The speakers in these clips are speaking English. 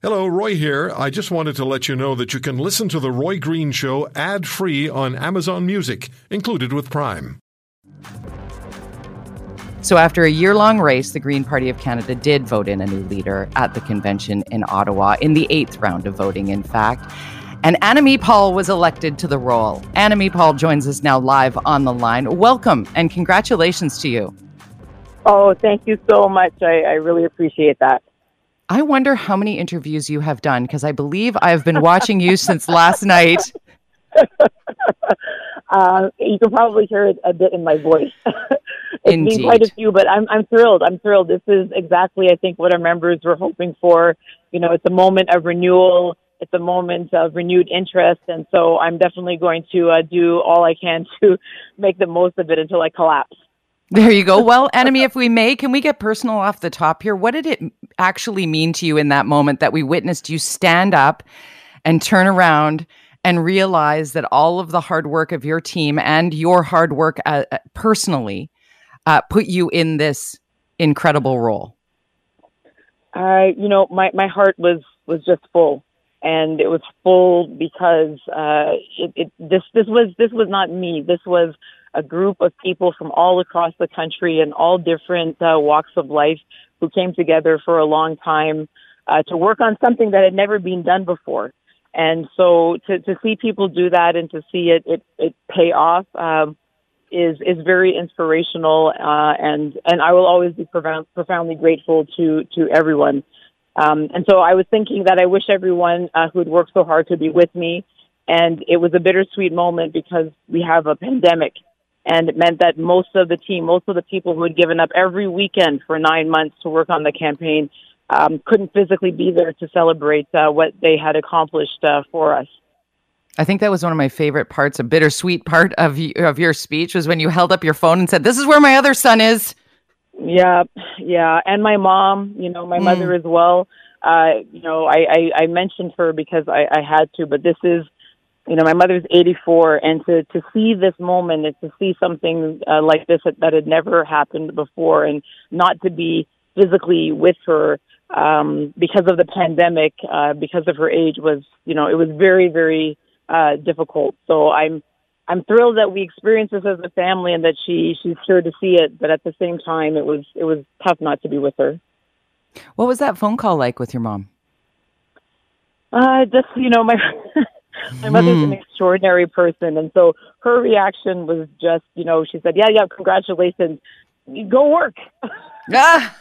Hello, Roy here. I just wanted to let you know that you can listen to The Roy Green Show ad free on Amazon Music, included with Prime. So, after a year long race, the Green Party of Canada did vote in a new leader at the convention in Ottawa, in the eighth round of voting, in fact. And Annamie Paul was elected to the role. Annamie Paul joins us now live on the line. Welcome and congratulations to you. Oh, thank you so much. I, I really appreciate that. I wonder how many interviews you have done because I believe I've been watching you since last night. uh, you can probably hear it a bit in my voice. it's Indeed. been quite a few, but I'm I'm thrilled. I'm thrilled. This is exactly I think what our members were hoping for. You know, it's a moment of renewal. It's a moment of renewed interest, and so I'm definitely going to uh, do all I can to make the most of it until I collapse. There you go. Well, Annamie, if we may, can we get personal off the top here? What did it actually mean to you in that moment that we witnessed you stand up and turn around and realize that all of the hard work of your team and your hard work uh, uh personally uh, put you in this incredible role? I, you know, my my heart was was just full, and it was full because uh, it, it this this was this was not me. This was a group of people from all across the country and all different uh, walks of life who came together for a long time uh, to work on something that had never been done before. And so to, to see people do that and to see it, it, it pay off, um, is, is very inspirational. Uh, and, and I will always be profound, profoundly grateful to, to everyone. Um, and so I was thinking that I wish everyone uh, who had worked so hard to be with me. And it was a bittersweet moment because we have a pandemic and it meant that most of the team, most of the people who had given up every weekend for nine months to work on the campaign, um, couldn't physically be there to celebrate uh, what they had accomplished uh, for us. I think that was one of my favorite parts, a bittersweet part of of your speech was when you held up your phone and said, "This is where my other son is." Yeah, yeah, and my mom, you know, my mm. mother as well. Uh, you know, I, I, I mentioned her because I, I had to, but this is you know, my mother's 84, and to to see this moment and to see something uh, like this that, that had never happened before, and not to be physically with her um, because of the pandemic, uh, because of her age, was you know, it was very very uh, difficult. So I'm I'm thrilled that we experienced this as a family and that she she's sure to see it, but at the same time, it was it was tough not to be with her. What was that phone call like with your mom? Uh, just you know, my My mother's an hmm. extraordinary person, and so her reaction was just, you know, she said, "Yeah, yeah, congratulations, go work, ah.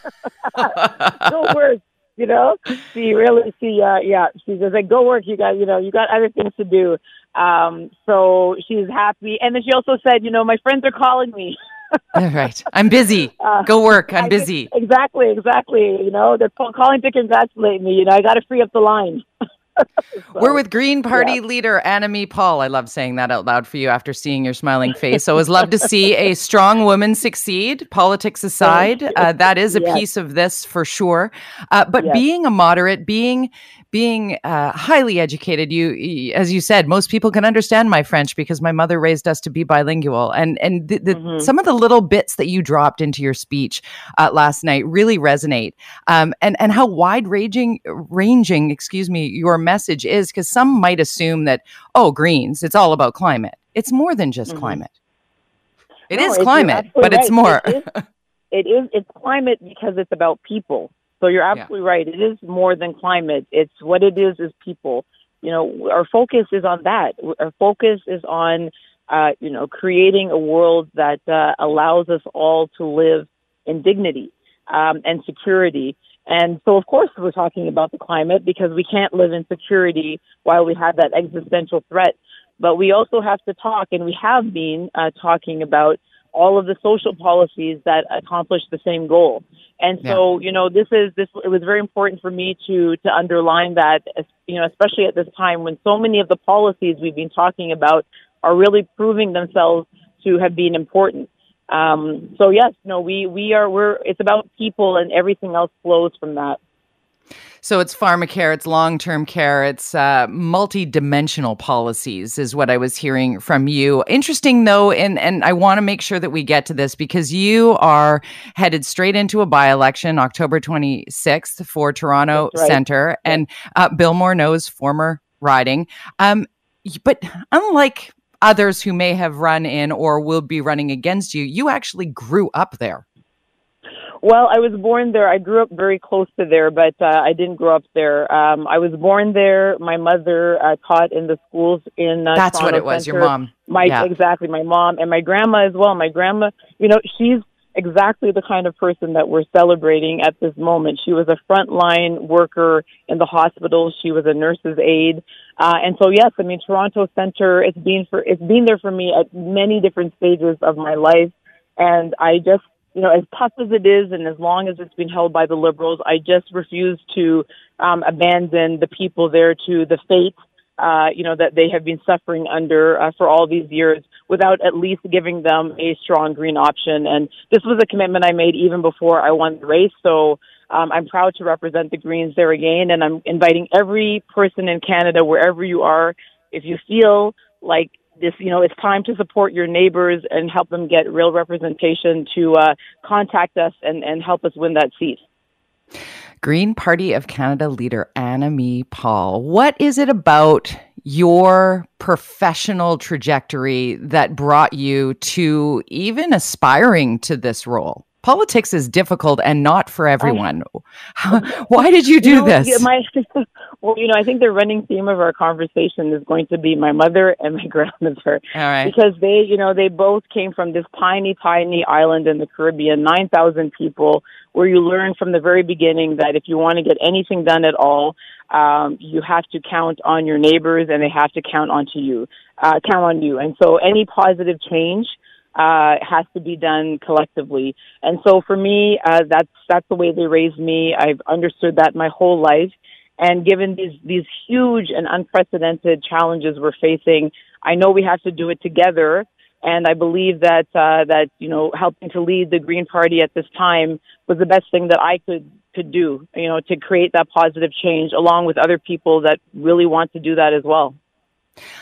go work." You know, she really, she, uh, yeah, she says, like, "Go work, you got, you know, you got other things to do." Um, so she's happy, and then she also said, "You know, my friends are calling me." All right. I'm busy. Uh, Go work. I'm busy. Exactly, exactly. You know, they're calling to congratulate me. You know, I got to free up the line. so, We're with Green Party yeah. leader Annamie Paul. I love saying that out loud for you after seeing your smiling face. So, always love to see a strong woman succeed, politics aside. Uh, that is a yes. piece of this for sure. Uh, but yes. being a moderate, being being uh, highly educated, you, as you said, most people can understand my French because my mother raised us to be bilingual. And and the, the, mm-hmm. some of the little bits that you dropped into your speech uh, last night really resonate. Um, and and how wide ranging, ranging, excuse me, your message is because some might assume that oh, Greens, it's all about climate. It's more than just mm-hmm. climate. It no, is climate, but right. it's more. It is, it is. It's climate because it's about people so you're absolutely yeah. right. It is more than climate. It's what it is is people. You know, our focus is on that. Our focus is on, uh, you know, creating a world that uh, allows us all to live in dignity um, and security. And so, of course, we're talking about the climate because we can't live in security while we have that existential threat. But we also have to talk, and we have been uh, talking about all of the social policies that accomplish the same goal. And so, yeah. you know, this is this. It was very important for me to to underline that, you know, especially at this time when so many of the policies we've been talking about are really proving themselves to have been important. Um, so yes, no, we we are we're. It's about people, and everything else flows from that. So it's pharmacare, it's long term care, it's uh, multi dimensional policies, is what I was hearing from you. Interesting, though, and, and I want to make sure that we get to this because you are headed straight into a by election October 26th for Toronto right. Centre, and uh, Bill Morneau's former riding. Um, but unlike others who may have run in or will be running against you, you actually grew up there. Well, I was born there. I grew up very close to there, but uh, I didn't grow up there. Um, I was born there. My mother uh, taught in the schools in. Uh, That's Toronto what it was. Center. Your mom. My yeah. exactly. My mom and my grandma as well. My grandma. You know, she's exactly the kind of person that we're celebrating at this moment. She was a frontline worker in the hospital. She was a nurse's aide, uh, and so yes, I mean Toronto Centre. It's been for it's been there for me at many different stages of my life, and I just you know, as tough as it is and as long as it's been held by the liberals, I just refuse to um, abandon the people there to the fate, uh, you know, that they have been suffering under uh, for all these years without at least giving them a strong green option. And this was a commitment I made even before I won the race. So um, I'm proud to represent the Greens there again. And I'm inviting every person in Canada, wherever you are, if you feel like this, you know, it's time to support your neighbors and help them get real representation to uh, contact us and, and help us win that seat. Green Party of Canada leader Annamie Paul, what is it about your professional trajectory that brought you to even aspiring to this role? Politics is difficult and not for everyone. Why did you do you know, this? My, well, you know, I think the running theme of our conversation is going to be my mother and my grandmother. All right. Because they, you know, they both came from this tiny, tiny island in the Caribbean, 9,000 people, where you learn from the very beginning that if you want to get anything done at all, um, you have to count on your neighbors and they have to count on to you, uh, count on you. And so any positive change, uh, has to be done collectively. And so for me, uh, that's that's the way they raised me. I've understood that my whole life. And given these these huge and unprecedented challenges we're facing, I know we have to do it together. And I believe that uh, that you know helping to lead the Green Party at this time was the best thing that I could could do. You know to create that positive change along with other people that really want to do that as well.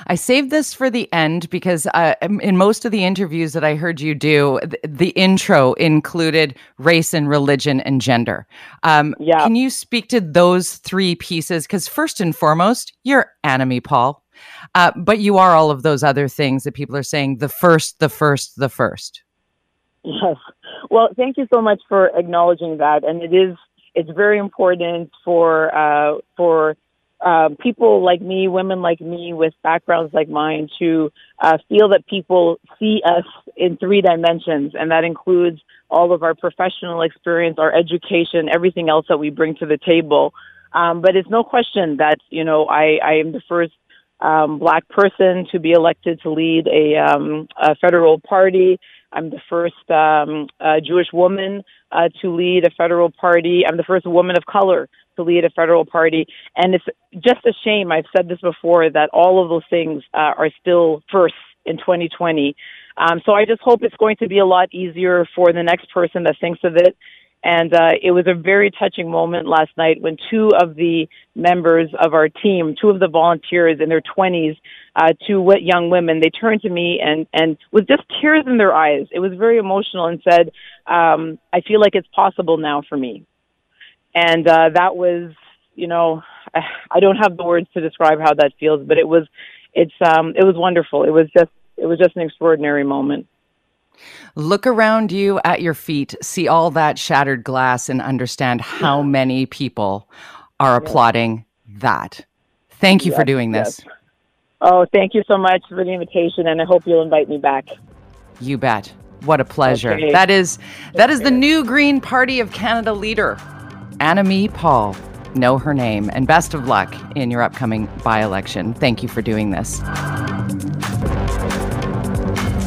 I saved this for the end because uh, in most of the interviews that I heard you do, the, the intro included race and religion and gender. Um, yeah. Can you speak to those three pieces? Because first and foremost, you're Annamie Paul, uh, but you are all of those other things that people are saying the first, the first, the first. Yes. Well, thank you so much for acknowledging that, and it is it's very important for uh, for uh, people like me, women like me with backgrounds like mine to uh, feel that people see us in three dimensions, and that includes all of our professional experience, our education, everything else that we bring to the table. Um, but it's no question that you know I, I am the first um, black person to be elected to lead a, um, a federal party. I'm the first um, uh, Jewish woman uh, to lead a federal party. I'm the first woman of color to lead a federal party. And it's just a shame, I've said this before, that all of those things uh, are still first in 2020. Um, so I just hope it's going to be a lot easier for the next person that thinks of it. And uh, it was a very touching moment last night when two of the members of our team, two of the volunteers in their 20s, uh, two young women, they turned to me and, and with just tears in their eyes, it was very emotional and said, um, I feel like it's possible now for me and uh, that was you know I don't have the words to describe how that feels, but it was it's um it was wonderful. It was just it was just an extraordinary moment. Look around you at your feet, see all that shattered glass, and understand how many people are applauding that. Thank you yes, for doing this. Yes. Oh, thank you so much for the invitation, and I hope you'll invite me back. You bet. What a pleasure. Okay. That is that is the new Green Party of Canada leader, Annamie Paul. Know her name, and best of luck in your upcoming by election. Thank you for doing this.